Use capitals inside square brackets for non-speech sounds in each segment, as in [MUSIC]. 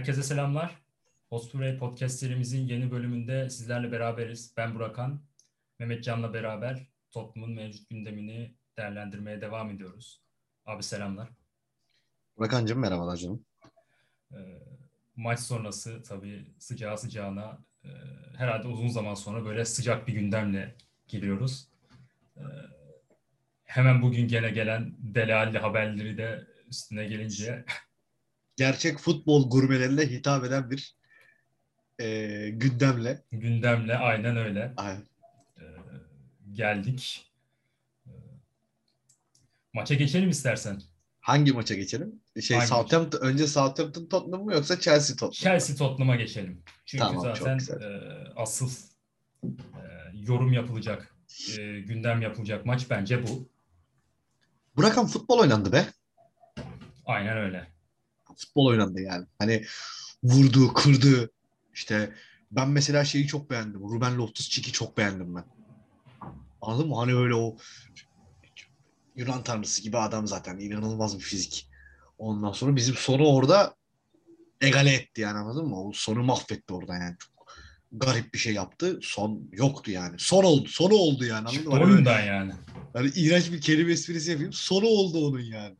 Herkese selamlar. Hotspur Podcast serimizin yeni bölümünde sizlerle beraberiz. Ben Burakan, Mehmet Can'la beraber toplumun mevcut gündemini değerlendirmeye devam ediyoruz. Abi selamlar. Burakancığım merhabalar canım. Ee, maç sonrası tabii sıcağı sıcağına e, herhalde uzun zaman sonra böyle sıcak bir gündemle giriyoruz. Ee, hemen bugün gene gelen Delali haberleri de üstüne gelince gerçek futbol gurmelerine hitap eden bir e, gündemle. Gündemle aynen öyle. Aynen. E, geldik. E, maça geçelim istersen. Hangi maça geçelim? Şey Hangi Southampton maç? önce Southampton Tottenham mı yoksa Chelsea Tottenham? Chelsea Tottenham'a geçelim. Çünkü tamam, zaten e, asıl e, yorum yapılacak, e, gündem yapılacak maç bence bu. Burak'ın futbol oynandı be. Aynen öyle futbol oynandı yani. Hani vurdu, kırdı. İşte ben mesela şeyi çok beğendim. Ruben Loftus-Cheek'i çok beğendim ben. Anladın mı? Hani böyle o Yunan tanrısı gibi adam zaten. inanılmaz bir fizik. Ondan sonra bizim sonu orada egale etti yani anladın mı? O sonu mahvetti orada yani. Çok garip bir şey yaptı. Son yoktu yani. Son oldu. Sonu oldu yani. Anladın mı? Hani oyundan yani. Yani iğrenç bir kelime esprisi yapayım. Sonu oldu onun yani.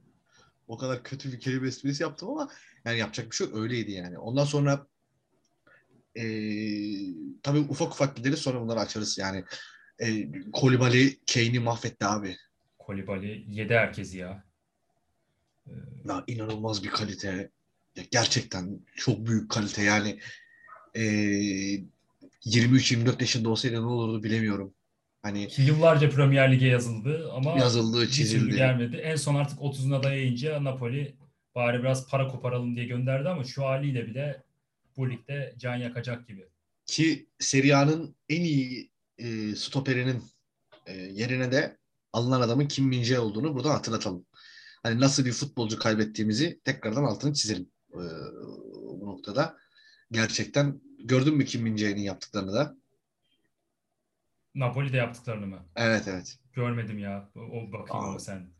O kadar kötü bir kelime esprisi yaptım ama yani yapacak bir şey yok. Öyleydi yani. Ondan sonra e, tabii ufak ufak gideriz sonra bunları açarız. Yani e, Kolibali Kane'i mahvetti abi. Kolibali yedi herkesi ya. Ee... Ya inanılmaz bir kalite. Ya gerçekten çok büyük kalite. Yani e, 23-24 yaşında olsaydı ne olurdu bilemiyorum. Hani Ki yıllarca Premier Lig'e yazıldı ama yazıldı, çizildi. gelmedi. En son artık 30'una dayayınca Napoli bari biraz para koparalım diye gönderdi ama şu haliyle bile bu ligde can yakacak gibi. Ki Serie A'nın en iyi e, stoperinin e, yerine de alınan adamın Kim Min olduğunu buradan hatırlatalım. Hani nasıl bir futbolcu kaybettiğimizi tekrardan altını çizelim e, bu noktada. Gerçekten gördün mü Kim Min yaptıklarını da? Napoli'de yaptıklarını mı? Evet evet. Görmedim ya. O bakayım ama sen.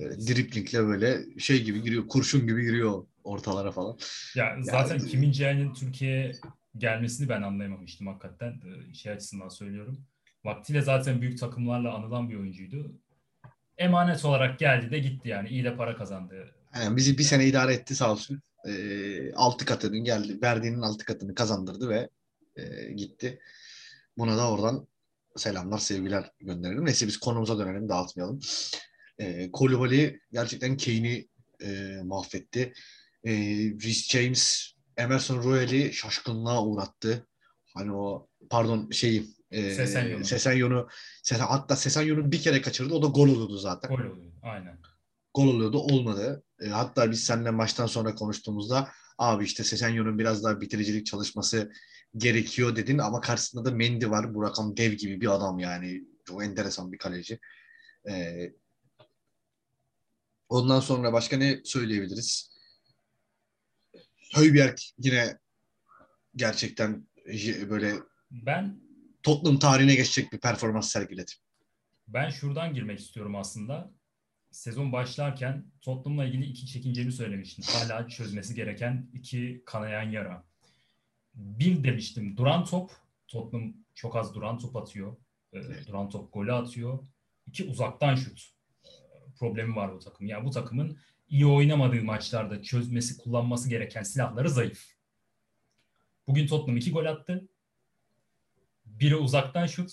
Driplingle böyle şey gibi giriyor. Kurşun gibi giriyor ortalara falan. Ya zaten yani, Kimin Cehen'in Türkiye'ye gelmesini ben anlayamamıştım hakikaten. Ee, şey açısından söylüyorum. Vaktiyle zaten büyük takımlarla anılan bir oyuncuydu. Emanet olarak geldi de gitti yani. İyi de para kazandı. Yani bizi bir sene idare etti sağ olsun. E, altı katının geldi. Verdiğinin altı katını kazandırdı ve e, gitti. Buna da oradan selamlar, sevgiler gönderelim. Neyse biz konumuza dönelim, dağıtmayalım. E, ee, Kolibali gerçekten Kane'i e, mahvetti. E, Rhys James, Emerson Royal'i şaşkınlığa uğrattı. Hani o pardon şeyi e, Sesenyon'u. Sesenyon'u Sesen, hatta Sesenyon'u bir kere kaçırdı. O da gol oluyordu zaten. Gol oluyordu. Aynen. Gol oluyordu. Olmadı. E, hatta biz seninle maçtan sonra konuştuğumuzda abi işte Sesenyon'un biraz daha bitiricilik çalışması gerekiyor dedin ama karşısında da Mendy var. Burak'ın dev gibi bir adam yani. Çok enteresan bir kaleci. Ee, ondan sonra başka ne söyleyebiliriz? Højbjerg yine gerçekten böyle ben Tottenham tarihine geçecek bir performans sergiledi. Ben şuradan girmek istiyorum aslında. Sezon başlarken Tottenham'la ilgili iki çekincemi söylemiştim. Hala çözmesi gereken iki kanayan yara bir demiştim duran top. Tottenham çok az duran top atıyor. E, duran top golü atıyor. İki uzaktan şut e, problemi var bu takım. Yani bu takımın iyi oynamadığı maçlarda çözmesi, kullanması gereken silahları zayıf. Bugün Tottenham iki gol attı. Biri uzaktan şut,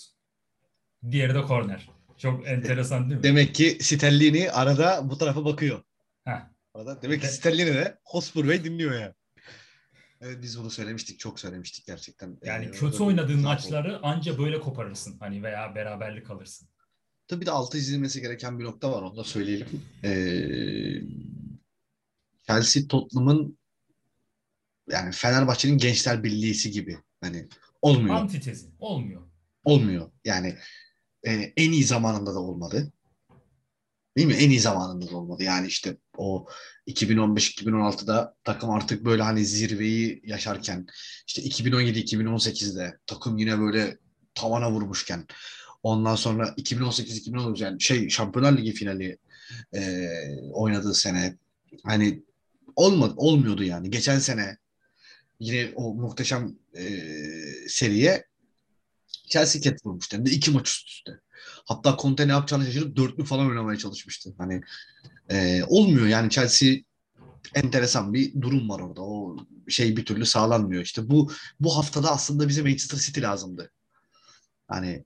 diğeri de korner. Çok enteresan değil mi? Demek ki Stellini arada bu tarafa bakıyor. Heh. Arada, demek ki Stellini de Hotspur Bey dinliyor yani. Evet biz bunu söylemiştik, çok söylemiştik gerçekten. Yani ee, kötü oynadığın maçları anca böyle koparırsın hani veya beraberlik alırsın. Tabii bir de altı çizilmesi gereken bir nokta var onu da söyleyelim. Ee, Chelsea Tottenham'ın yani Fenerbahçe'nin Gençler Birliği'si gibi hani olmuyor. Antitezi olmuyor. Olmuyor. Yani e, en iyi zamanında da olmadı. Değil mi? En iyi zamanında da olmadı. Yani işte o 2015-2016'da takım artık böyle hani zirveyi yaşarken işte 2017-2018'de takım yine böyle tavana vurmuşken ondan sonra 2018-2019 yani şey Şampiyonlar Ligi finali e, oynadığı sene hani olmadı olmuyordu yani. Geçen sene yine o muhteşem e, seriye Chelsea ket vurmuştu. Hem iki maç üst üste. Hatta Conte ne yapacağını şaşırıp dörtlü falan oynamaya çalışmıştı. Hani e, olmuyor yani Chelsea enteresan bir durum var orada. O şey bir türlü sağlanmıyor. İşte bu bu haftada aslında bize Manchester City lazımdı. Hani e,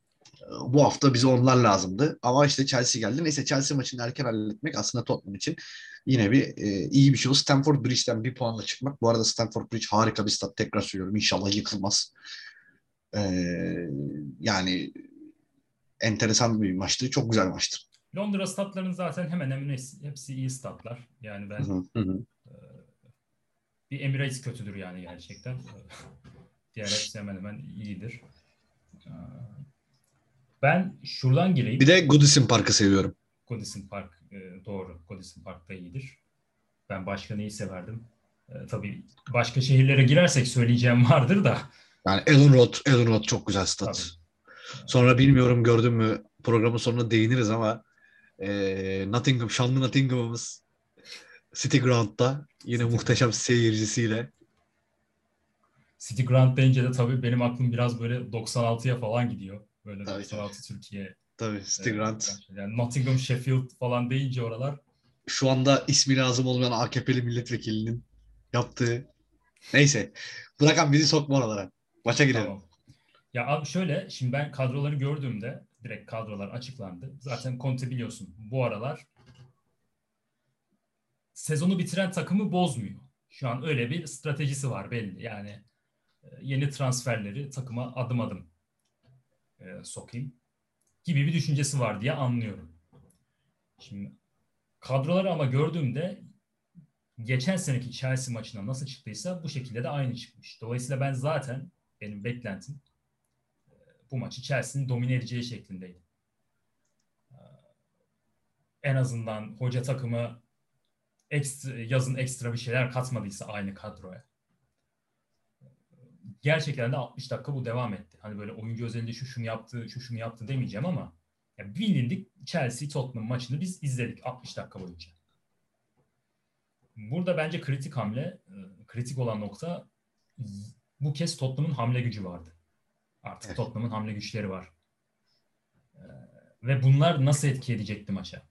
bu hafta bize onlar lazımdı. Ama işte Chelsea geldi. Neyse Chelsea maçını erken halletmek aslında Tottenham için yine bir e, iyi bir şey oldu. Stamford Bridge'den bir puanla çıkmak. Bu arada Stamford Bridge harika bir stat. Tekrar söylüyorum. İnşallah yıkılmaz. E, yani enteresan bir maçtı. Çok güzel maçtı. Londra statlarının zaten hemen hemen hepsi iyi statlar. Yani ben hı hı. E, bir Emirates kötüdür yani gerçekten. [LAUGHS] Diğer hepsi hemen hemen iyidir. E, ben şuradan gireyim. Bir de Goodison Park'ı seviyorum. Goodison Park e, doğru. Goodison Park da iyidir. Ben başka neyi severdim? Tabii başka şehirlere girersek söyleyeceğim [LAUGHS] vardır da. Yani Road, Ellen Road çok güzel stat. Tabii. Sonra bilmiyorum gördün mü programın sonunda değiniriz ama e, Nottingham, şanlı Nottingham'ımız City Ground'da yine City muhteşem seyircisiyle. City Ground deyince de tabii benim aklım biraz böyle 96'ya falan gidiyor. Böyle tabii 96 tabii. Türkiye. Tabii City e, Ground. Yani Nottingham, Sheffield falan deyince oralar. Şu anda ismi lazım olmayan AKP'li milletvekilinin yaptığı. Neyse. Bırakan bizi sokma oralara. Maça girelim. Tamam. Ya abi şöyle, şimdi ben kadroları gördüğümde direkt kadrolar açıklandı. Zaten Conte biliyorsun bu aralar sezonu bitiren takımı bozmuyor. Şu an öyle bir stratejisi var belli. Yani e, yeni transferleri takıma adım adım e, sokayım gibi bir düşüncesi var diye anlıyorum. Şimdi kadroları ama gördüğümde geçen seneki Chelsea maçına nasıl çıktıysa bu şekilde de aynı çıkmış. Dolayısıyla ben zaten benim beklentim bu maçı Chelsea'nin domine edeceği şeklindeydi. Ee, en azından hoca takımı ekstra, yazın ekstra bir şeyler katmadıysa aynı kadroya. Gerçekten de 60 dakika bu devam etti. Hani böyle oyuncu özelinde şu şunu yaptı, şu şunu yaptı demeyeceğim ama yani bilindik Chelsea Tottenham maçını biz izledik 60 dakika boyunca. Burada bence kritik hamle, e, kritik olan nokta bu kez Tottenham'ın hamle gücü vardı. Artık evet. Tottenham'ın hamle güçleri var. Ee, ve bunlar nasıl etki edecekti maça?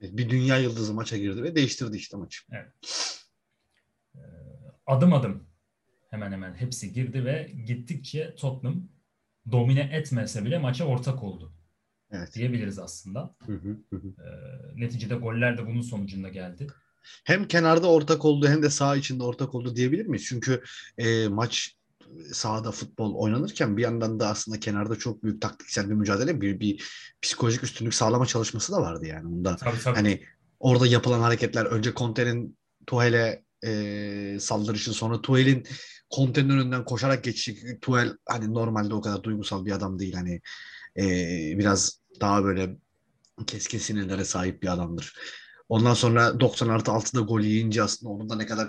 Bir dünya yıldızı maça girdi ve değiştirdi işte maçı. Evet. Ee, adım adım hemen hemen hepsi girdi ve gittikçe Tottenham domine etmese bile maça ortak oldu. Evet. Diyebiliriz aslında. Hı hı hı. Ee, neticede goller de bunun sonucunda geldi. Hem kenarda ortak oldu hem de sağ içinde ortak oldu diyebilir miyiz? Çünkü e, maç sahada futbol oynanırken bir yandan da aslında kenarda çok büyük taktiksel bir mücadele, bir, bir psikolojik üstünlük sağlama çalışması da vardı yani. Bunda tabii, tabii. hani orada yapılan hareketler önce Conte'nin Tuhel'e e, saldırışı sonra Tuhel'in Conte'nin önünden koşarak geçişi Tuhel hani normalde o kadar duygusal bir adam değil hani e, biraz daha böyle keskin sinirlere sahip bir adamdır. Ondan sonra 90 artı 6'da gol yiyince aslında onun da ne kadar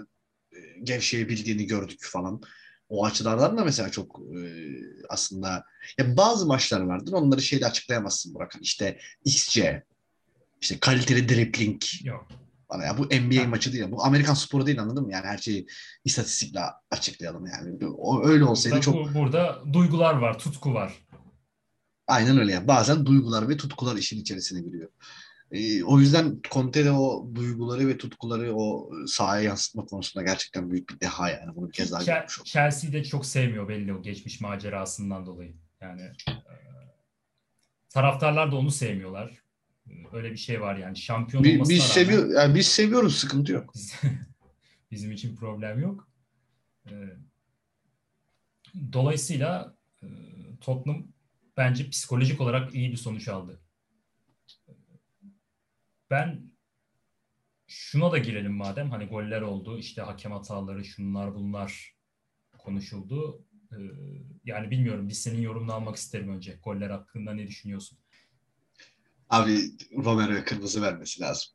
gevşeyebildiğini gördük falan. O açılardan da mesela çok e, aslında ya bazı maçlar vardır onları şeyle açıklayamazsın Burak. İşte XC, işte kaliteli dribbling. Yok. Bana ya bu NBA ha. maçı değil. Bu Amerikan sporu değil anladın mı? Yani her şeyi istatistikle açıklayalım yani. O öyle olsaydı burada, çok... burada duygular var, tutku var. Aynen öyle yani. Bazen duygular ve tutkular işin içerisine giriyor. E, o yüzden Conte de o duyguları ve tutkuları o sahaya yansıtma konusunda gerçekten büyük bir deha yani. Bunu bir kez daha görmüş olduk. Chelsea'yi de çok sevmiyor belli o geçmiş macerasından dolayı. Yani e, taraftarlar da onu sevmiyorlar. Öyle bir şey var yani. Şampiyon biz, olmasına biz rağmen... Seviyor, yani biz seviyoruz sıkıntı yok. [LAUGHS] bizim için problem yok. E, dolayısıyla e, Tottenham bence psikolojik olarak iyi bir sonuç aldı ben şuna da girelim madem hani goller oldu işte hakem hataları şunlar bunlar konuşuldu. Ee, yani bilmiyorum biz senin yorumunu almak isterim önce. Goller hakkında ne düşünüyorsun? Abi Romero'ya kırmızı vermesi lazım.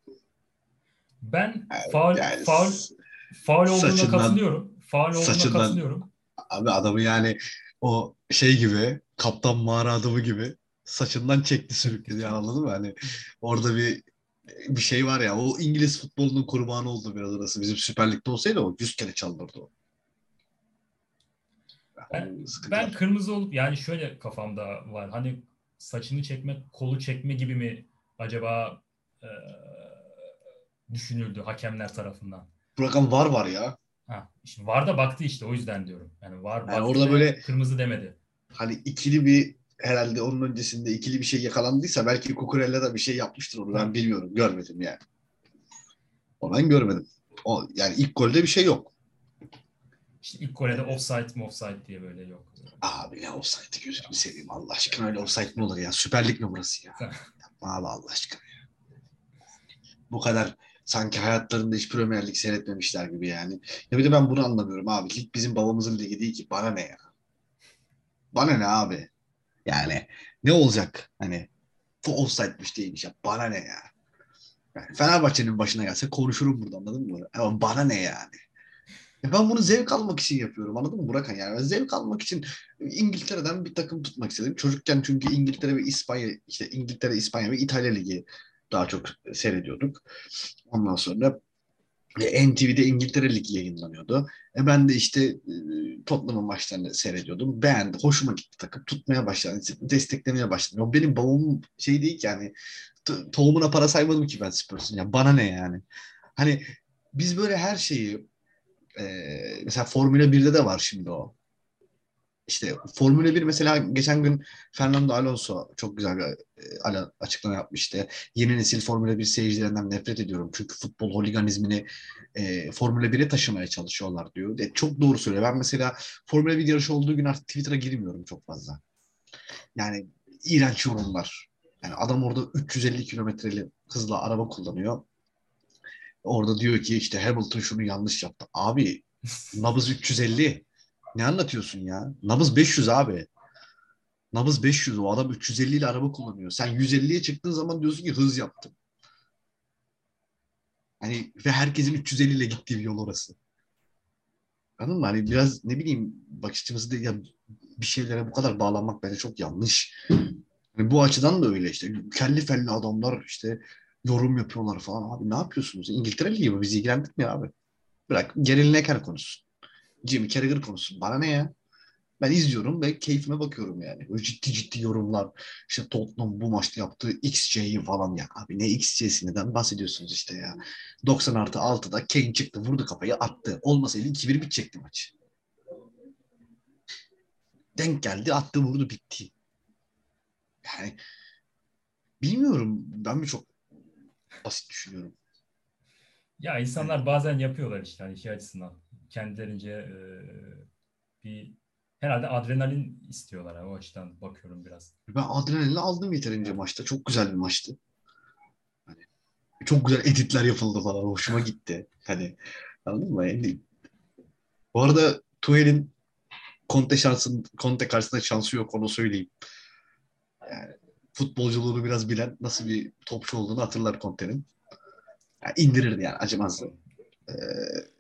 Ben faul yani, faul faul olduğuna saçından, katılıyorum. Faul olduğuna saçından, katılıyorum. Abi adamı yani o şey gibi kaptan mağara adamı gibi saçından çekti sürükledi yani anladın mı? Hani orada bir bir şey var ya o İngiliz futbolunun kurbanı oldu biraz arası. Bizim Süper Lig'de olsaydı o 100 kere çaldırdı o. Ben, ben kırmızı olup yani şöyle kafamda var. Hani saçını çekme, kolu çekme gibi mi acaba e, düşünüldü hakemler tarafından? Bu rakam var var ya. Ha, işte var da baktı işte o yüzden diyorum. Yani var yani orada böyle kırmızı demedi. Hani ikili bir herhalde onun öncesinde ikili bir şey yakalandıysa belki Kukurella da bir şey yapmıştır onu ben bilmiyorum. Görmedim yani. O ben görmedim. O, yani ilk golde bir şey yok. İşte ilk golde offside mi offside diye böyle yok. Abi ne offside'ı gözünü seveyim Allah aşkına öyle offside mi olur ya? Süper Lig mi burası ya? Yapma abi Allah aşkına ya. Bu kadar sanki hayatlarında hiç Premier Lig seyretmemişler gibi yani. Ya bir de ben bunu anlamıyorum abi. Lig bizim babamızın ligi değil ki. Bana ne ya? Bana ne abi? Yani ne olacak? Hani bu offside'miş değilmiş ya. Bana ne ya? Yani Fenerbahçe'nin başına gelse konuşurum burada anladın mı? Ama bana ne yani? Ya ben bunu zevk almak için yapıyorum anladın mı Burakan yani? Ben zevk almak için İngiltere'den bir takım tutmak istedim. Çocukken çünkü İngiltere ve İspanya, işte İngiltere, İspanya ve İtalya Ligi daha çok seyrediyorduk. Ondan sonra NTV'de İngiltere Ligi yayınlanıyordu. E ben de işte e, Tottenham'ın maçlarını seyrediyordum. Beğendim. Hoşuma gitti takım. Tutmaya başladım. Desteklemeye başladım. O benim babamın şey değil ki yani tohumuna para saymadım ki ben Spurs'un. Yani bana ne yani. Hani biz böyle her şeyi e, mesela Formula 1'de de var şimdi o işte Formula 1 mesela geçen gün Fernando Alonso çok güzel bir e, açıklama yapmıştı. Yeni nesil Formula 1 seyircilerinden nefret ediyorum. Çünkü futbol holiganizmini e, Formula 1'e taşımaya çalışıyorlar diyor. E, çok doğru söylüyor. Ben mesela Formula 1 yarışı olduğu gün artık Twitter'a girmiyorum çok fazla. Yani iğrenç yorumlar. Yani adam orada 350 kilometreli hızla araba kullanıyor. Orada diyor ki işte Hamilton şunu yanlış yaptı. Abi nabız 350. Ne anlatıyorsun ya? Nabız 500 abi. Nabız 500. O adam 350 ile araba kullanıyor. Sen 150'ye çıktığın zaman diyorsun ki hız yaptım. Hani ve herkesin 350 ile gittiği bir yol orası. Anladın mı? Hani biraz ne bileyim bakış açımızda ya bir şeylere bu kadar bağlanmak bence çok yanlış. Yani bu açıdan da öyle işte. Kelli felli adamlar işte yorum yapıyorlar falan. Abi ne yapıyorsunuz? İngiltere Ligi bu bizi ilgilendirmiyor abi. Bırak Geril Neker konuşsun. Jimmy Carragher konusu. Bana ne ya? Ben izliyorum ve keyfime bakıyorum yani. Böyle ciddi ciddi yorumlar. İşte Tottenham bu maçta yaptığı XC'yi falan ya. Abi ne XC'si neden bahsediyorsunuz işte ya. 90 artı 6'da Kane çıktı vurdu kafayı attı. Olmasaydı 2-1 bitecekti maç. Denk geldi attı vurdu bitti. Yani bilmiyorum ben mi çok basit düşünüyorum. Ya insanlar bazen yapıyorlar işte hani şey açısından kendilerince e, bir herhalde adrenalin istiyorlar. Yani. O açıdan bakıyorum biraz. Ben adrenalini aldım yeterince maçta. Çok güzel bir maçtı. Hani, çok güzel editler yapıldı falan. Hoşuma gitti. Hani anladın mı? Yani, bu arada Tuhel'in Conte şansın Conte karşısında şansı yok onu söyleyeyim. Yani futbolculuğunu biraz bilen nasıl bir topçu olduğunu hatırlar Conte'nin. Yani indirirdi yani acımazdı. Ee,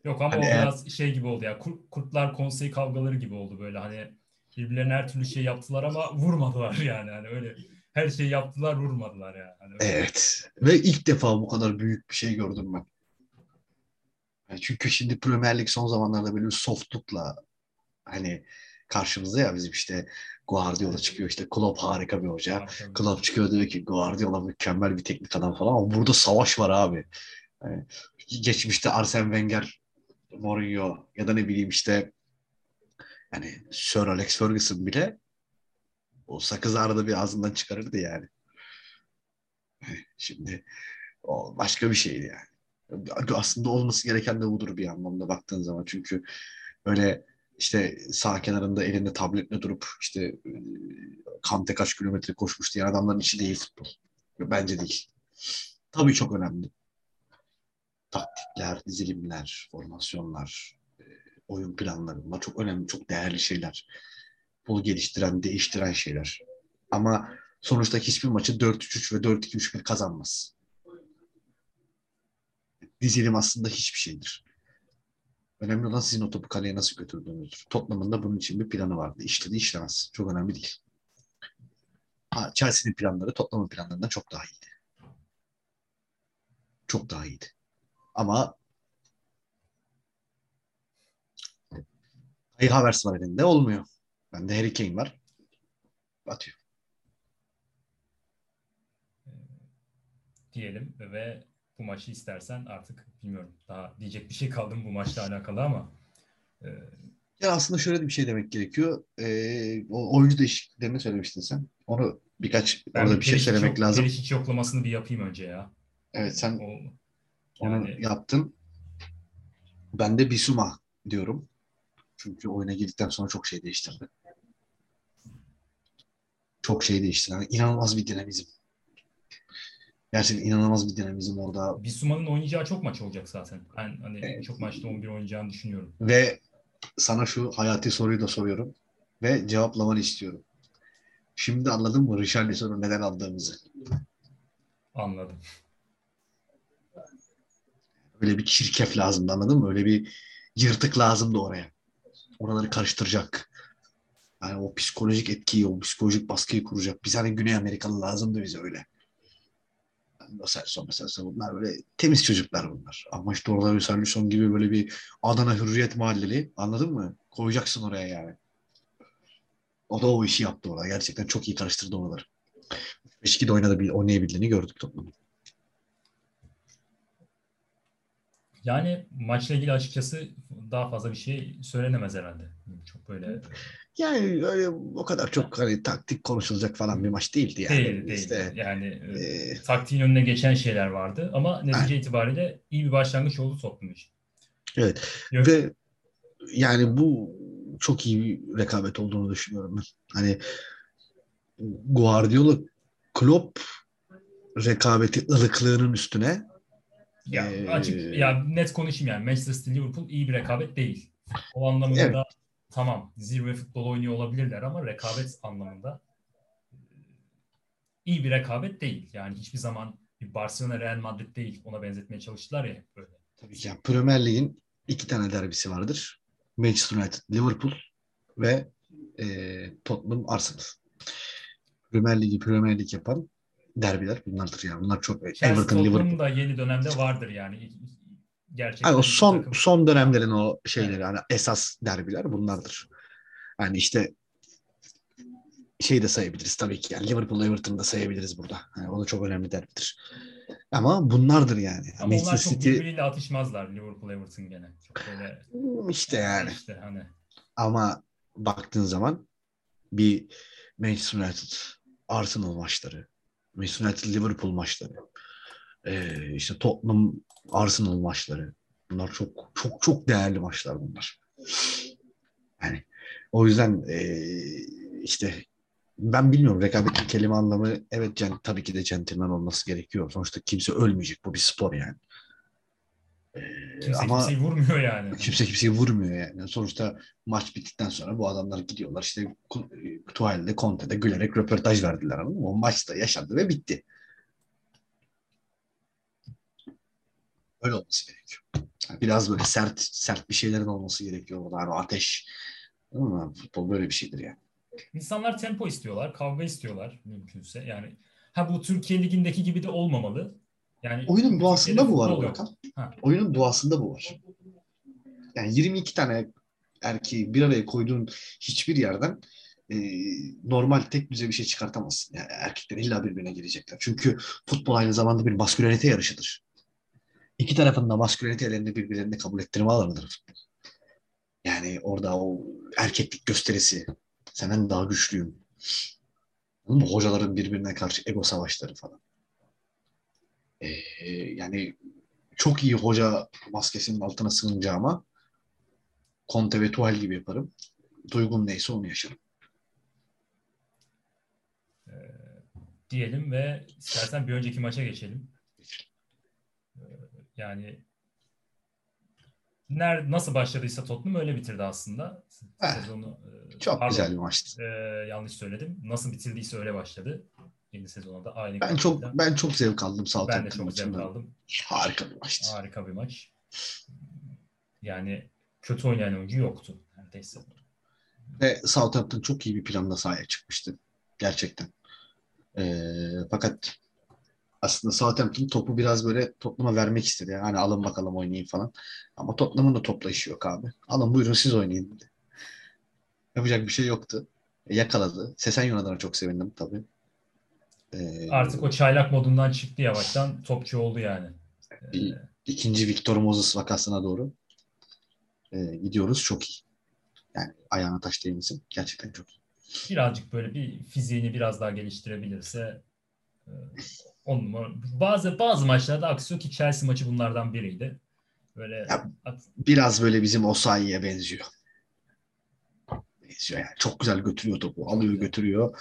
Yok ama hani o eğer... biraz şey gibi oldu ya. Kurt, kurtlar konseyi kavgaları gibi oldu böyle hani birbirlerine her türlü şey yaptılar ama vurmadılar [LAUGHS] yani. Hani öyle her şeyi yaptılar vurmadılar yani. Hani öyle. Evet. Ve ilk defa bu kadar büyük bir şey gördüm ben. Yani çünkü şimdi Premier Lig son zamanlarda böyle bir softlukla hani karşımızda ya bizim işte Guardiola çıkıyor işte Klopp harika bir hoca. Klopp çıkıyor diyor ki Guardiola mükemmel bir teknik adam falan ama burada savaş var abi. Yani geçmişte Arsene Wenger, Mourinho ya da ne bileyim işte yani Sir Alex Ferguson bile o sakız arada bir ağzından çıkarırdı yani. Şimdi o başka bir şeydi yani. Aslında olması gereken de budur bir anlamda baktığın zaman. Çünkü öyle işte sağ kenarında elinde tabletle durup işte e, Kante kaç kilometre koşmuş diye adamların içi değil futbol. Bence değil. Tabii çok önemli taktikler, dizilimler, formasyonlar, e, oyun planları bunlar çok önemli, çok değerli şeyler. Bunu geliştiren, değiştiren şeyler. Ama sonuçta hiçbir maçı 4-3-3 ve 4-2-3-1 kazanmaz. Dizilim aslında hiçbir şeydir. Önemli olan sizin o topu kaleye nasıl götürdüğünüzdür. Tottenham'ın da bunun için bir planı vardı. İşledi, işlemez. Çok önemli değil. Ha, Chelsea'nin planları Tottenham'ın planlarından çok daha iyiydi. çok daha iyiydi. Ama Kai Havertz var elinde olmuyor. Bende Harry Kane var. Atıyor. diyelim ve bu maçı istersen artık bilmiyorum daha diyecek bir şey kaldı mı bu maçla alakalı ama e, Ya aslında şöyle bir şey demek gerekiyor. Ee, o oyuncu değişikliklerini söylemiştin sen. Onu birkaç ben orada bir şey söylemek yok- lazım. Perisic yoklamasını bir yapayım önce ya. Evet sen O, onu yani yaptın. Ben de Bisuma diyorum. Çünkü oyuna girdikten sonra çok şey değiştirdi. Çok şey değiştirdi. Yani inanılmaz bir dinamizm. Gerçekten inanılmaz bir dinamizm orada. Bissouma'nın oynayacağı çok maç olacak zaten. Ben hani Evet. çok maçta 11 oynayacağını düşünüyorum. Ve sana şu hayati soruyu da soruyorum. Ve cevaplamanı istiyorum. Şimdi anladın mı Richarlison'u neden aldığımızı? Anladım. Öyle bir çirkef lazımdı anladın mı? Öyle bir yırtık lazımdı oraya. Oraları karıştıracak. Yani o psikolojik etkiyi, o psikolojik baskıyı kuracak. Bir tane Güney Amerikalı lazımdı bize öyle. Celso mesela bunlar böyle temiz çocuklar bunlar. Ama işte orada bir Serlison gibi böyle bir Adana Hürriyet Mahalleli anladın mı? Koyacaksın oraya yani. O da o işi yaptı orada. Gerçekten çok iyi karıştırdı oraları. 5-2'de oynadı, oynayabildiğini gördük Tottenham'ın. Yani maçla ilgili açıkçası daha fazla bir şey söylenemez herhalde. Çok böyle Yani öyle o kadar çok hani taktik konuşulacak falan bir maç değildi yani. değil değil. İşte, yani e, e, taktiğin önüne geçen şeyler vardı ama netice Aynen. itibariyle iyi bir başlangıç oldu Tottenham için. evet. Yok. Ve yani bu çok iyi bir rekabet olduğunu düşünüyorum ben. Hani Guardiola Klopp rekabeti ılıklığının üstüne Ya Ee, açık ya net konuşayım yani Manchester City Liverpool iyi bir rekabet değil. O anlamında Evet. tamam zirve futbol oynuyor olabilirler ama rekabet anlamında iyi bir rekabet değil. Yani hiçbir zaman bir Barcelona Real Madrid değil. Ona benzetmeye çalıştılar ya hep böyle. tabii ki yani Premier Lig'in iki tane derbisi vardır. Manchester United, Liverpool ve e, Tottenham, Arsenal. Premier Lig'i Premier Lig yapan derbiler bunlardır yani. Bunlar çok Chelsea Everton, Liverpool. Da yeni dönemde vardır yani. Gerçekten Yani o son takım- son dönemlerin o şeyleri hani esas derbiler bunlardır. Yani işte şey de sayabiliriz tabii ki. Yani Liverpool Everton'ı da sayabiliriz burada. Yani o da çok önemli derbidir. Ama bunlardır yani. Ama onlar Manchester çok City birbiriyle atışmazlar Liverpool Everton gene. Çok böyle işte yani. işte hani Ama baktığın zaman bir Manchester United Arsenal maçları, Manchester United Liverpool maçları, ee, işte Tottenham Arsenal maçları. Bunlar çok çok çok değerli maçlar bunlar. Yani o yüzden ee, işte ben bilmiyorum rekabetin kelime anlamı evet cen, tabii ki de centilmen olması gerekiyor. Sonuçta kimse ölmeyecek. Bu bir spor yani. Kimse ama kimseyi vurmuyor yani. [LAUGHS] kimse kimseyi vurmuyor yani. Sonuçta maç bittikten sonra bu adamlar gidiyorlar işte Tuhal'de, Conte'de gülerek röportaj verdiler anladın mı? O maçta yaşandı ve bitti. Öyle olması gerekiyor. Biraz böyle sert sert bir şeylerin olması gerekiyor orada. Yani ateş. Ama futbol böyle bir şeydir yani. İnsanlar tempo istiyorlar, kavga istiyorlar mümkünse. Yani ha bu Türkiye ligindeki gibi de olmamalı. Yani Oyunun doğasında bu var futbol yok. Volkan. Ha. Oyunun doğasında bu var. Yani 22 tane erkeği bir araya koyduğun hiçbir yerden e, normal tek düze bir şey çıkartamazsın. Yani erkekler illa birbirine girecekler. Çünkü futbol aynı zamanda bir maskülenite yarışıdır. İki tarafın da maskülenitelerini birbirlerine kabul ettirme alanıdır. Yani orada o erkeklik gösterisi. Senden daha güçlüyüm. Hocaların birbirine karşı ego savaşları falan. Ee, yani çok iyi hoca maskesinin altına sığınacağıma Conte ve Tuchel gibi yaparım. Duygum neyse onu yaşarım. Ee, diyelim ve istersen bir önceki maça geçelim. Ee, yani ner nasıl başladıysa Tottenham öyle bitirdi aslında. Heh, Sezonu e, Çok pardon, güzel bir maçtı. e, yanlış söyledim. Nasıl bitirdiyse öyle başladı. Yeni sezona da aynı Ben çok ben çok zevk aldım ben de Southampton çok zevk maçından. aldım. Harika bir maçtı. Harika bir maç. Yani kötü oynayan oyuncu yoktu neredeyse. Ve Southampton çok iyi bir planla sahaya çıkmıştı. Gerçekten. Ee, fakat aslında Southampton topu biraz böyle Tottenham'a vermek istedi. Yani hani alın bakalım oynayın falan. Ama Tottenham'ın da topla işi yok abi. Alın buyurun siz oynayın dedi. Yapacak bir şey yoktu. E, yakaladı. Sesen adına çok sevindim tabii. Ee, Artık o çaylak modundan çıktı yavaştan. Topçu oldu yani. Bir, ee, ikinci Victor Moses vakasına doğru e, gidiyoruz. Çok iyi. Yani ayağına taş değmesin. Gerçekten çok iyi. Birazcık böyle bir fiziğini biraz daha geliştirebilirse e, on numara. Bazı bazı maçlarda aksıyor ki Chelsea maçı bunlardan biriydi. Böyle ya, at... biraz böyle bizim Osayi'ye benziyor. Benziyor yani. Çok güzel götürüyor topu. Alıyor götürüyor.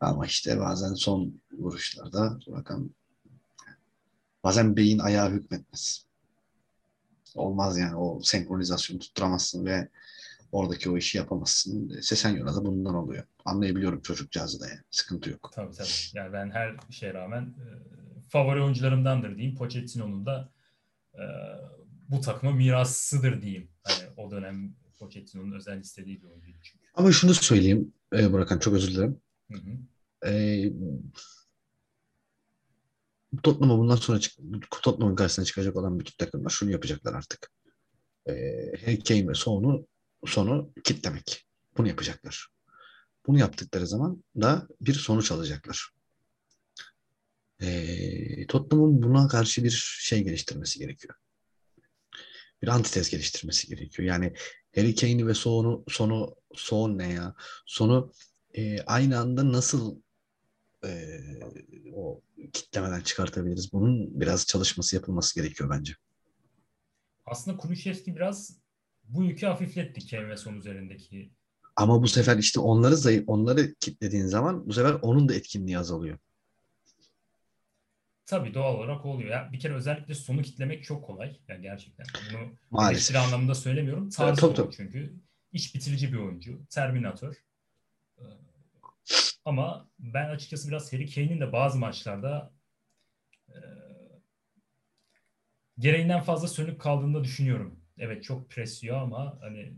Ama işte bazen son vuruşlarda bakalım bazen beyin ayağı hükmetmez. Olmaz yani o senkronizasyonu tutturamazsın ve oradaki o işi yapamazsın. Sesenyo'da da bundan oluyor. Anlayabiliyorum çocukcağızı da yani. Sıkıntı yok. Tabii tabii. Yani ben her şeye rağmen e, favori oyuncularımdandır diyeyim. Pochettino'nun da e, bu takıma mirasıdır diyeyim. Hani o dönem Pochettino'nun özel istediği bir oyuncu çünkü. Ama şunu söyleyeyim e, Burakan çok özür dilerim. Hı hı. E, Tottenham'a bundan sonra çık Tottenham'ın karşısına çıkacak olan bütün takımlar şunu yapacaklar artık. E, Harry Kane ve sonu sonu kitlemek. Bunu yapacaklar. Bunu yaptıkları zaman da bir sonuç alacaklar. E, Tottenham'ın buna karşı bir şey geliştirmesi gerekiyor. Bir antitez geliştirmesi gerekiyor. Yani Harry Kane'i ve sonu sonu son ne ya? Sonu e, aynı anda nasıl e, o kitlemeden çıkartabiliriz? Bunun biraz çalışması yapılması gerekiyor bence. Aslında Kulüşevski biraz bu yükü hafifletti Kane ve son üzerindeki. Ama bu sefer işte onları zayıf, onları kitlediğin zaman bu sefer onun da etkinliği azalıyor. Tabii doğal olarak oluyor. Ya bir kere özellikle sonu kitlemek çok kolay. Yani gerçekten. Bunu Maalesef. anlamında söylemiyorum. Tarzı evet, tabii, tabii. çünkü. iş bitirici bir oyuncu. Terminator. Ama ben açıkçası biraz Harry Kane'in de bazı maçlarda e, gereğinden fazla sönük kaldığını da düşünüyorum. Evet çok presliyor ama hani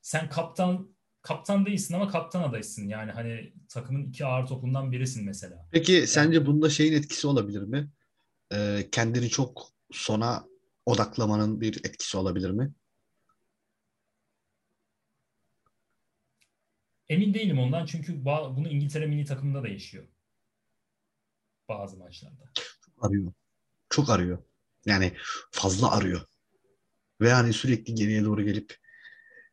sen kaptan kaptan değilsin ama kaptan adaysın. Yani hani takımın iki ağır topundan birisin mesela. Peki yani, sence bunda şeyin etkisi olabilir mi? Ee, kendini çok sona odaklamanın bir etkisi olabilir mi? Emin değilim ondan çünkü bunu İngiltere milli takımında da yaşıyor. Bazı maçlarda. Çok arıyor. Çok arıyor. Yani fazla arıyor. Ve hani sürekli geriye doğru gelip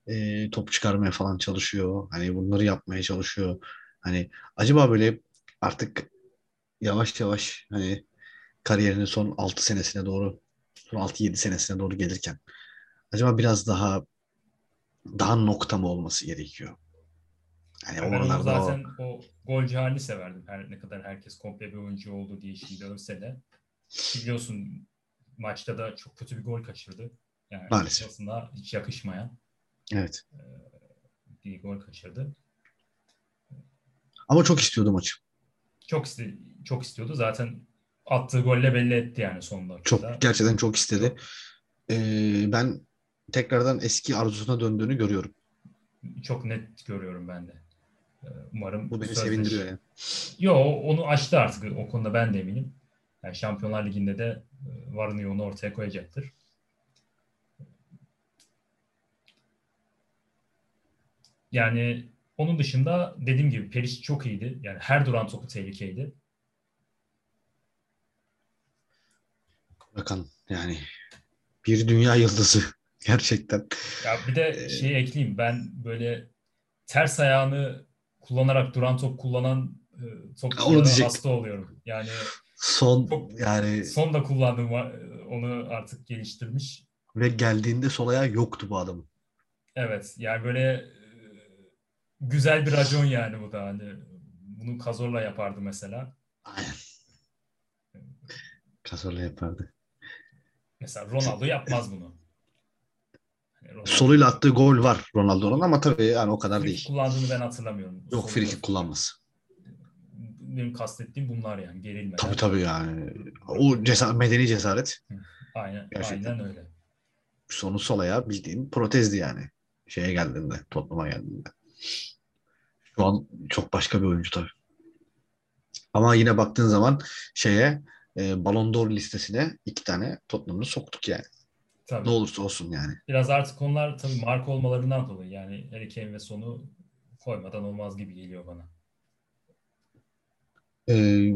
e, top çıkarmaya falan çalışıyor. Hani bunları yapmaya çalışıyor. Hani acaba böyle artık yavaş yavaş hani kariyerinin son 6 senesine doğru son 6-7 senesine doğru gelirken acaba biraz daha daha nokta mı olması gerekiyor? Yani ben onu zaten o... o golcü halini severdim. Her ne kadar herkes komple bir oyuncu oldu diye şimdi övse de. Biliyorsun maçta da çok kötü bir gol kaçırdı. Yani Maalesef. aslında hiç yakışmayan. Evet. Bir gol kaçırdı. Ama çok istiyordu maçı. Çok iste çok istiyordu. Zaten attığı golle belli etti yani son dakikada. Çok gerçekten çok istedi. Ee, ben tekrardan eski arzusuna döndüğünü görüyorum. Çok net görüyorum ben de. Ee, umarım bu beni sözleş... sevindiriyor yani. Yo onu açtı artık o konuda ben de eminim. Yani Şampiyonlar Ligi'nde de e, varını yoğunu ortaya koyacaktır. Yani onun dışında dediğim gibi Periş çok iyiydi. Yani her duran topu tehlikeydi. Bakın yani bir dünya yıldızı [LAUGHS] gerçekten. Ya bir de şey ekleyeyim ben böyle ters ayağını kullanarak duran top kullanan e, topçulara hasta oluyorum. Yani son çok, yani son da kullandım onu artık geliştirmiş. Ve geldiğinde sol ayağı yoktu bu adamın. Evet yani böyle güzel bir racon yani bu da hani bunu Kazor'la yapardı mesela. Aynen. Kazor'la yapardı. Mesela Ronaldo yapmaz bunu. Soluyla attığı gol var Ronaldo'nun ama tabii yani o kadar değil. kullandığını ben hatırlamıyorum. Yok frikik kullanmaz. Benim kastettiğim bunlar yani gerilme. Tabii tabii yani. O cesaret, medeni cesaret. Aynen, Gerçekten. aynen öyle. Sonu sol ayağı bildiğin protezdi yani. Şeye geldiğinde, Tottenham'a geldiğinde. Şu an çok başka bir oyuncu tabii. Ama yine baktığın zaman şeye e, Ballon d'Or listesine iki tane Tottenham'ı soktuk yani. Tabii. Ne olursa olsun yani. Biraz artık konular tabii marka olmalarından dolayı yani Harry Kane ve sonu koymadan olmaz gibi geliyor bana. Ee,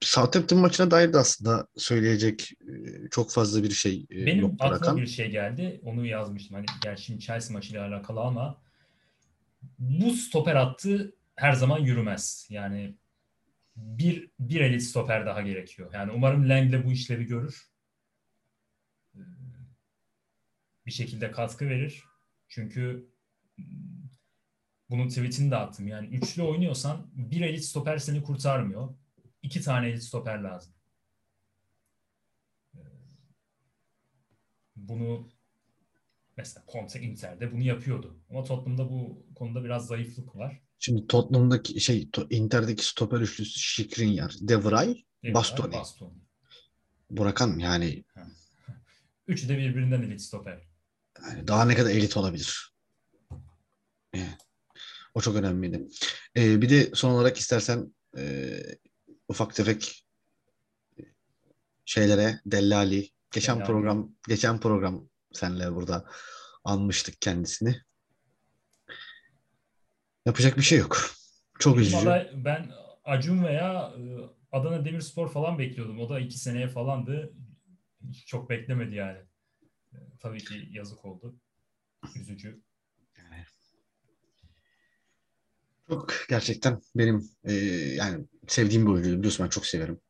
Southampton maçına dair de aslında söyleyecek e, çok fazla bir şey e, Benim yok aklıma Rakan. bir şey geldi. Onu yazmıştım. Hani gerçi şimdi Chelsea maçıyla alakalı ama bu stoper hattı her zaman yürümez. Yani bir bir elit stoper daha gerekiyor. Yani umarım Langley bu işlevi görür. Ee, Bir şekilde katkı verir. Çünkü bunun tweetini de attım. Yani üçlü oynuyorsan bir elit stoper seni kurtarmıyor. İki tane elit stoper lazım. Ee, Bunu mesela Conte Inter'de bunu yapıyordu. Ama Tottenham'da bu konuda biraz zayıflık var. Şimdi Tottenham'daki şey Inter'deki stoper üçlüsü Skriniar, De Vrij? Bastoni. Bastoni. Burakan yani, [LAUGHS] Üçü de birbirinden elit stoper. Yani daha ne kadar elit olabilir? Yani, o çok önemliydi. Ee, bir de son olarak istersen e, ufak tefek şeylere Dellali geçen Dellali. program geçen program senle burada anmıştık kendisini. Yapacak bir şey yok. Çok üzücü. Valla ben Acun veya e, Adana Demirspor falan bekliyordum. O da iki seneye falandı. Hiç çok beklemedi yani. Tabii ki yazık oldu. Üzücü. Çok gerçekten benim e, yani sevdiğim bir oyuncu biliyorsun ben çok severim.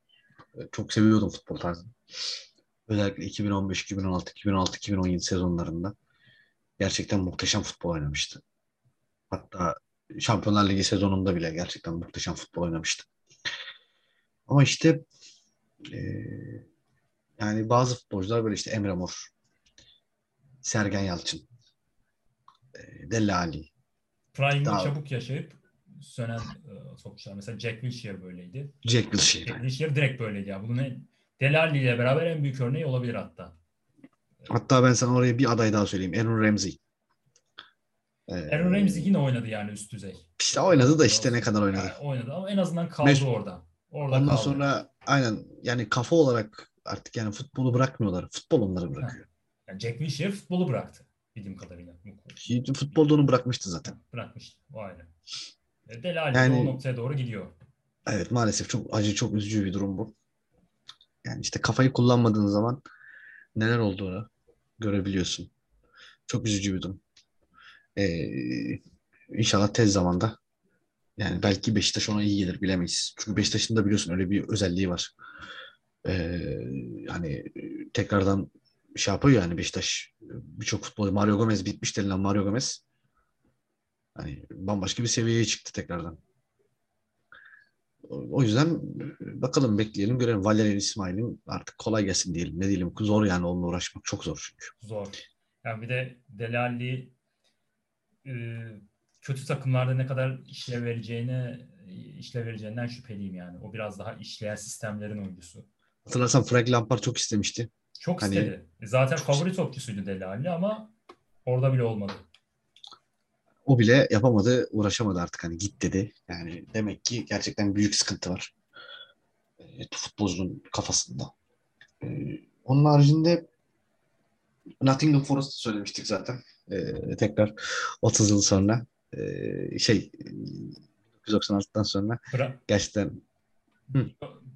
Çok seviyordum futbol tarzını. Özellikle 2015, 2016, 2016, 2017 sezonlarında gerçekten muhteşem futbol oynamıştı. Hatta Şampiyonlar Ligi sezonunda bile gerçekten muhteşem futbol oynamıştı. Ama işte e, yani bazı futbolcular böyle işte Emre Mor, Sergen Yalçın, e, Delle Ali, Prime'ı Daha- çabuk yaşayıp sönen e, topçular. Mesela Jack Wilshere böyleydi. Jack Wilshere. Jack Wilshere direkt böyleydi. Ya. Bunun en, Delali ile beraber en büyük örneği olabilir hatta. Hatta ben sana oraya bir aday daha söyleyeyim. Aaron Ramsey. Ee, Aaron Ramsey yine oynadı yani üst düzey. işte oynadı da işte ne kadar oynadı. Yani oynadı ama en azından kaldı Mes- orada. Orada Ondan kaldı. sonra aynen yani kafa olarak artık yani futbolu bırakmıyorlar. Futbol onları bırakıyor. Yani Jack Wilshere futbolu bıraktı bildiğim kadarıyla. Futbolda onu bırakmıştı zaten. Bırakmıştı. O ayrı. E, Delali Yani- de o noktaya doğru gidiyor. Evet maalesef çok acı çok üzücü bir durum bu. Yani işte kafayı kullanmadığın zaman neler olduğunu görebiliyorsun. Çok üzücü bir durum. Ee, inşallah tez zamanda yani belki Beşiktaş ona iyi gelir bilemeyiz. Çünkü Beşiktaş'ın da biliyorsun öyle bir özelliği var. Ee, hani tekrardan şey yapıyor yani Beşiktaş birçok futbol Mario Gomez bitmiş denilen Mario Gomez hani bambaşka bir seviyeye çıktı tekrardan. O yüzden bakalım bekleyelim görelim. Valerian İsmail'in artık kolay gelsin diyelim. Ne diyelim zor yani onunla uğraşmak çok zor çünkü. Zor. Yani bir de Delali e, kötü takımlarda ne kadar işlev vereceğine işlev vereceğinden şüpheliyim yani. O biraz daha işleyen sistemlerin oyuncusu. Hatırlarsan Frank Lampard çok istemişti. Çok Hani- istedi. E, Zaten Çok favori topçusuydu Delali ama orada bile olmadı. O bile yapamadı, uğraşamadı artık hani git dedi. Yani demek ki gerçekten büyük sıkıntı var. E, futbolcunun kafasında. E, onun haricinde Nottingham Forest söylemiştik zaten. E, tekrar 30 yıl sonra e, şey 1996'dan sonra Bra- gerçekten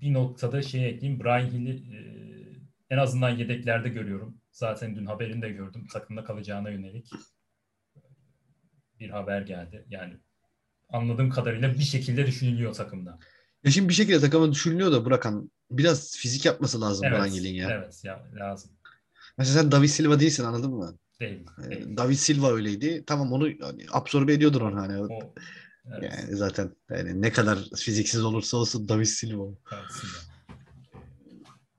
bir noktada şey ekleyeyim. Brian Hill'i e, en azından yedeklerde görüyorum. Zaten dün haberini de gördüm. Takımda kalacağına yönelik bir haber geldi. Yani anladığım kadarıyla bir şekilde düşünülüyor takımda. ya şimdi bir şekilde takıma düşünülüyor da bırakan biraz fizik yapması lazım Evet, Brian Hill'in ya. evet ya lazım. Mesela sen David Silva değilsin anladın mı? Değil. E, değil. David Silva öyleydi. Tamam onu hani, absorbe ediyordur onu hani. O, evet, Yani zaten yani ne kadar fiziksiz olursa olsun David Silva. o. tartışılıyor.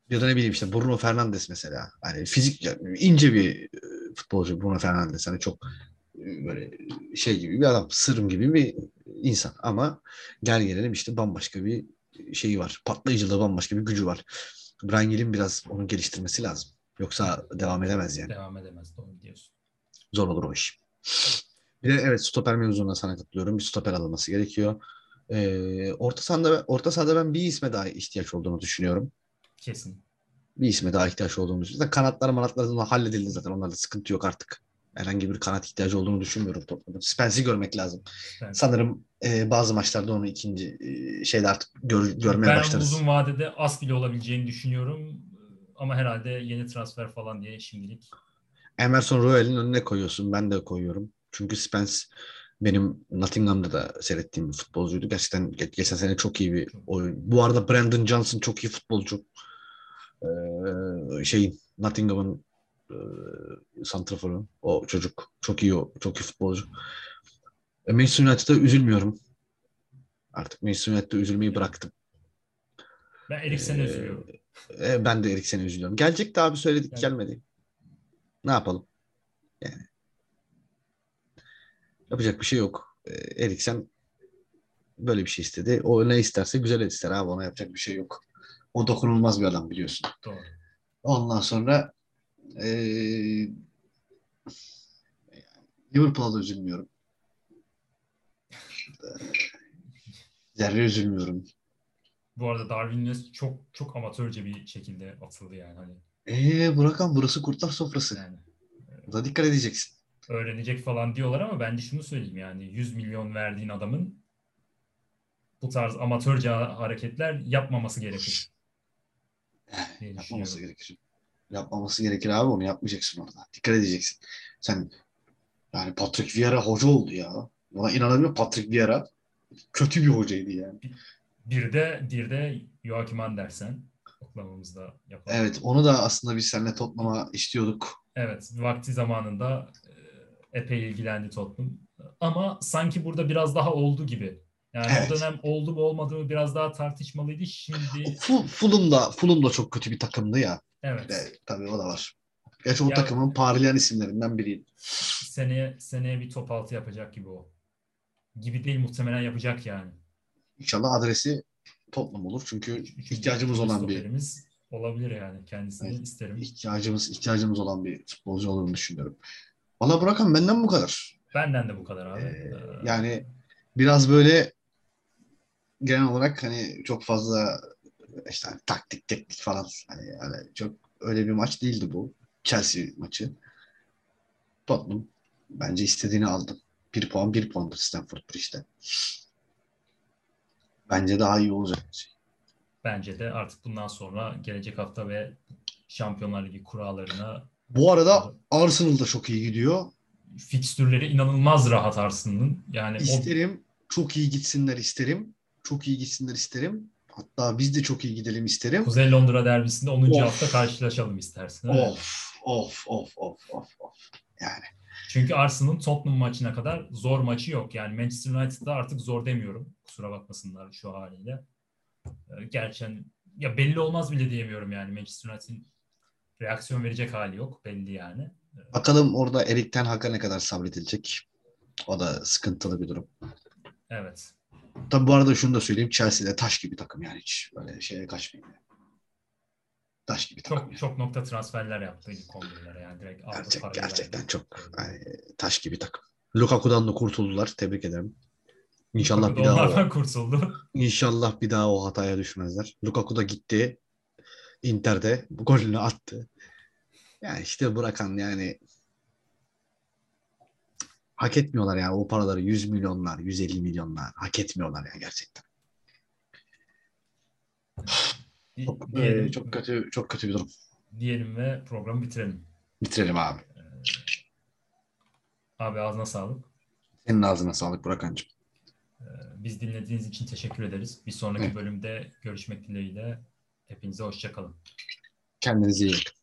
Ya da ne bileyim işte Bruno Fernandes mesela. Hani fizik ince bir e, futbolcu Bruno Fernandes. Hani çok e, böyle şey gibi bir adam. Sırım gibi bir insan. Ama gel gelelim işte bambaşka bir şeyi var. Patlayıcılığı bambaşka bir gücü var. Brian Gill'in biraz onu geliştirmesi lazım. Yoksa devam edemez yani. Devam edemez. Doğru diyorsun. Zor olur o iş. Bir de evet stoper mevzuna sana katılıyorum. Bir stoper alınması gerekiyor. Ee, orta sahada orta sahada ben bir isme daha ihtiyaç olduğunu düşünüyorum. Kesin. Bir isme daha ihtiyaç olduğunu düşünüyorum. Kanatlar manatlar halledildi zaten. Onlarda sıkıntı yok artık. Herhangi bir kanat ihtiyacı olduğunu düşünmüyorum Tottenham'ın. Spence'i görmek lazım. Ben, Sanırım e, bazı maçlarda onu ikinci e, şeyde artık gör, görmeye ben başlarız. uzun vadede az bile olabileceğini düşünüyorum. Ama herhalde yeni transfer falan diye şimdilik Emerson Royal'in önüne koyuyorsun. Ben de koyuyorum. Çünkü Spence benim Nottingham'da da seyrettiğim bir futbolcuydu. Gerçekten ge- geçen sene çok iyi bir oyun. Bu arada Brandon Johnson çok iyi futbolcu. Ee, şeyin Nottingham'ın e, santraforu. O çocuk çok iyi o. Çok iyi futbolcu. E, Manchester United'a üzülmüyorum. Artık Manchester United'da üzülmeyi bıraktım. ben Eriksen'e Ee, üzülüyorum. E, ben de Eriksen'e üzülüyorum. Gelecekti abi söyledik Evet. gelmedi. Ne yapalım? Yani. Yapacak bir şey yok. E, Eriksen böyle bir şey istedi. O ne isterse güzel ister abi. Ona yapacak bir şey yok. O dokunulmaz bir adam biliyorsun. Doğru. Ondan sonra e, Liverpool'a da üzülmüyorum. Zerre üzülmüyorum. Bu arada Darwin Nunez çok çok amatörce bir şekilde atıldı yani hani. Eee Burakan burası kurtlar sofrası. Yani Buna dikkat edeceksin. öğrenecek falan diyorlar ama ben de şunu söyleyeyim yani 100 milyon verdiğin adamın bu tarz amatörce hareketler yapmaması gerekir. Yapmaması gerekir. Yapmaması gerekir abi onu yapmayacaksın orada. Dikkat edeceksin. Sen yani Patrick Vieira hoca oldu ya. Buna inanamıyorum Patrick Vieira kötü bir hocaydı yani. Bir de bir de Joachim Andersen oklamamızda yapalım. Evet onu da aslında biz seninle Tottenham'a istiyorduk. Evet, vakti zamanında e, epey ilgilendi Tottenham. Ama sanki burada biraz daha oldu gibi. Yani Evet. o dönem oldu mu olmadı mı biraz daha tartışmalıydı. Şimdi Fu- Fulham da, çok kötü bir takımdı ya. evet E, tabii o da var. Gerçi o Ya- takımın parlayan isimlerinden biriydi. seneye seneye bir top altı yapacak gibi o. Gibi değil muhtemelen yapacak yani. İnşallah adresi Tottenham olur. Çünkü Üçüncü- ihtiyacımız olan bir olabilir yani. Kendisini Evet. isterim. ihtiyacımız ihtiyacımız olan bir futbolcu olduğunu düşünüyorum. Valla Burak'ım benden bu kadar. Benden de bu kadar abi. Ee, Ee, yani biraz böyle genel olarak hani çok fazla işte hani taktik teknik falan hani yani çok öyle bir maç değildi bu. Chelsea maçı. Tottenham bence istediğini aldı. Bir puan bir puandır Stamford Bridge'de. Bence daha iyi olacak. bence de artık bundan sonra gelecek hafta ve Şampiyonlar Ligi kurallarına Bu arada Arsenal da çok iyi gidiyor. fikstürleri inanılmaz rahat Arsenal'ın. Yani o İsterim. Çok iyi gitsinler isterim. Çok iyi gitsinler isterim. Hatta biz de çok iyi gidelim isterim. Kuzey Londra derbisinde 10. Of. hafta karşılaşalım istersin. Of, of, of, of, of, of. Yani Çünkü Arsenal'ın Tottenham maçına kadar zor maçı yok. Yani Manchester United'da artık zor demiyorum. Kusura bakmasınlar şu haliyle. Ee, Gerçekten ya belli olmaz bile diyemiyorum yani. Manchester United'in reaksiyon verecek hali yok. Belli yani. bakalım orada Erik Ten Hag'a ne kadar sabredilecek. O da sıkıntılı bir durum. Evet. Tabii bu arada şunu da söyleyeyim. Chelsea'de taş gibi takım yani hiç böyle şeye kaçmayın. yani. Taş gibi takım. Çok yani. çok nokta transferler yaptı ilk 11'lere yani direkt Gerçek, gerçekten verdi. çok yani, taş gibi takım. Lukaku'dan da kurtuldular. Tebrik ederim. İnşallah bir Lukaku daha o, kurtuldu. [LAUGHS] İnşallah bir daha o hataya düşmezler. Lukaku da gitti. Inter'de golünü attı. Yani işte bırakan yani hak etmiyorlar ya o paraları 100 milyonlar, 150 milyonlar hak etmiyorlar ya gerçekten. Çok, diyelim, e, çok kötü çok kötü bir durum. diyelim ve programı bitirelim. Bitirelim abi. Abi ağzına sağlık. Senin ağzına sağlık Burakancığım. Biz dinlediğiniz için teşekkür ederiz. Bir sonraki Evet. bölümde görüşmek dileğiyle. Hepinize hoşçakalın. Kendinize iyi bakın.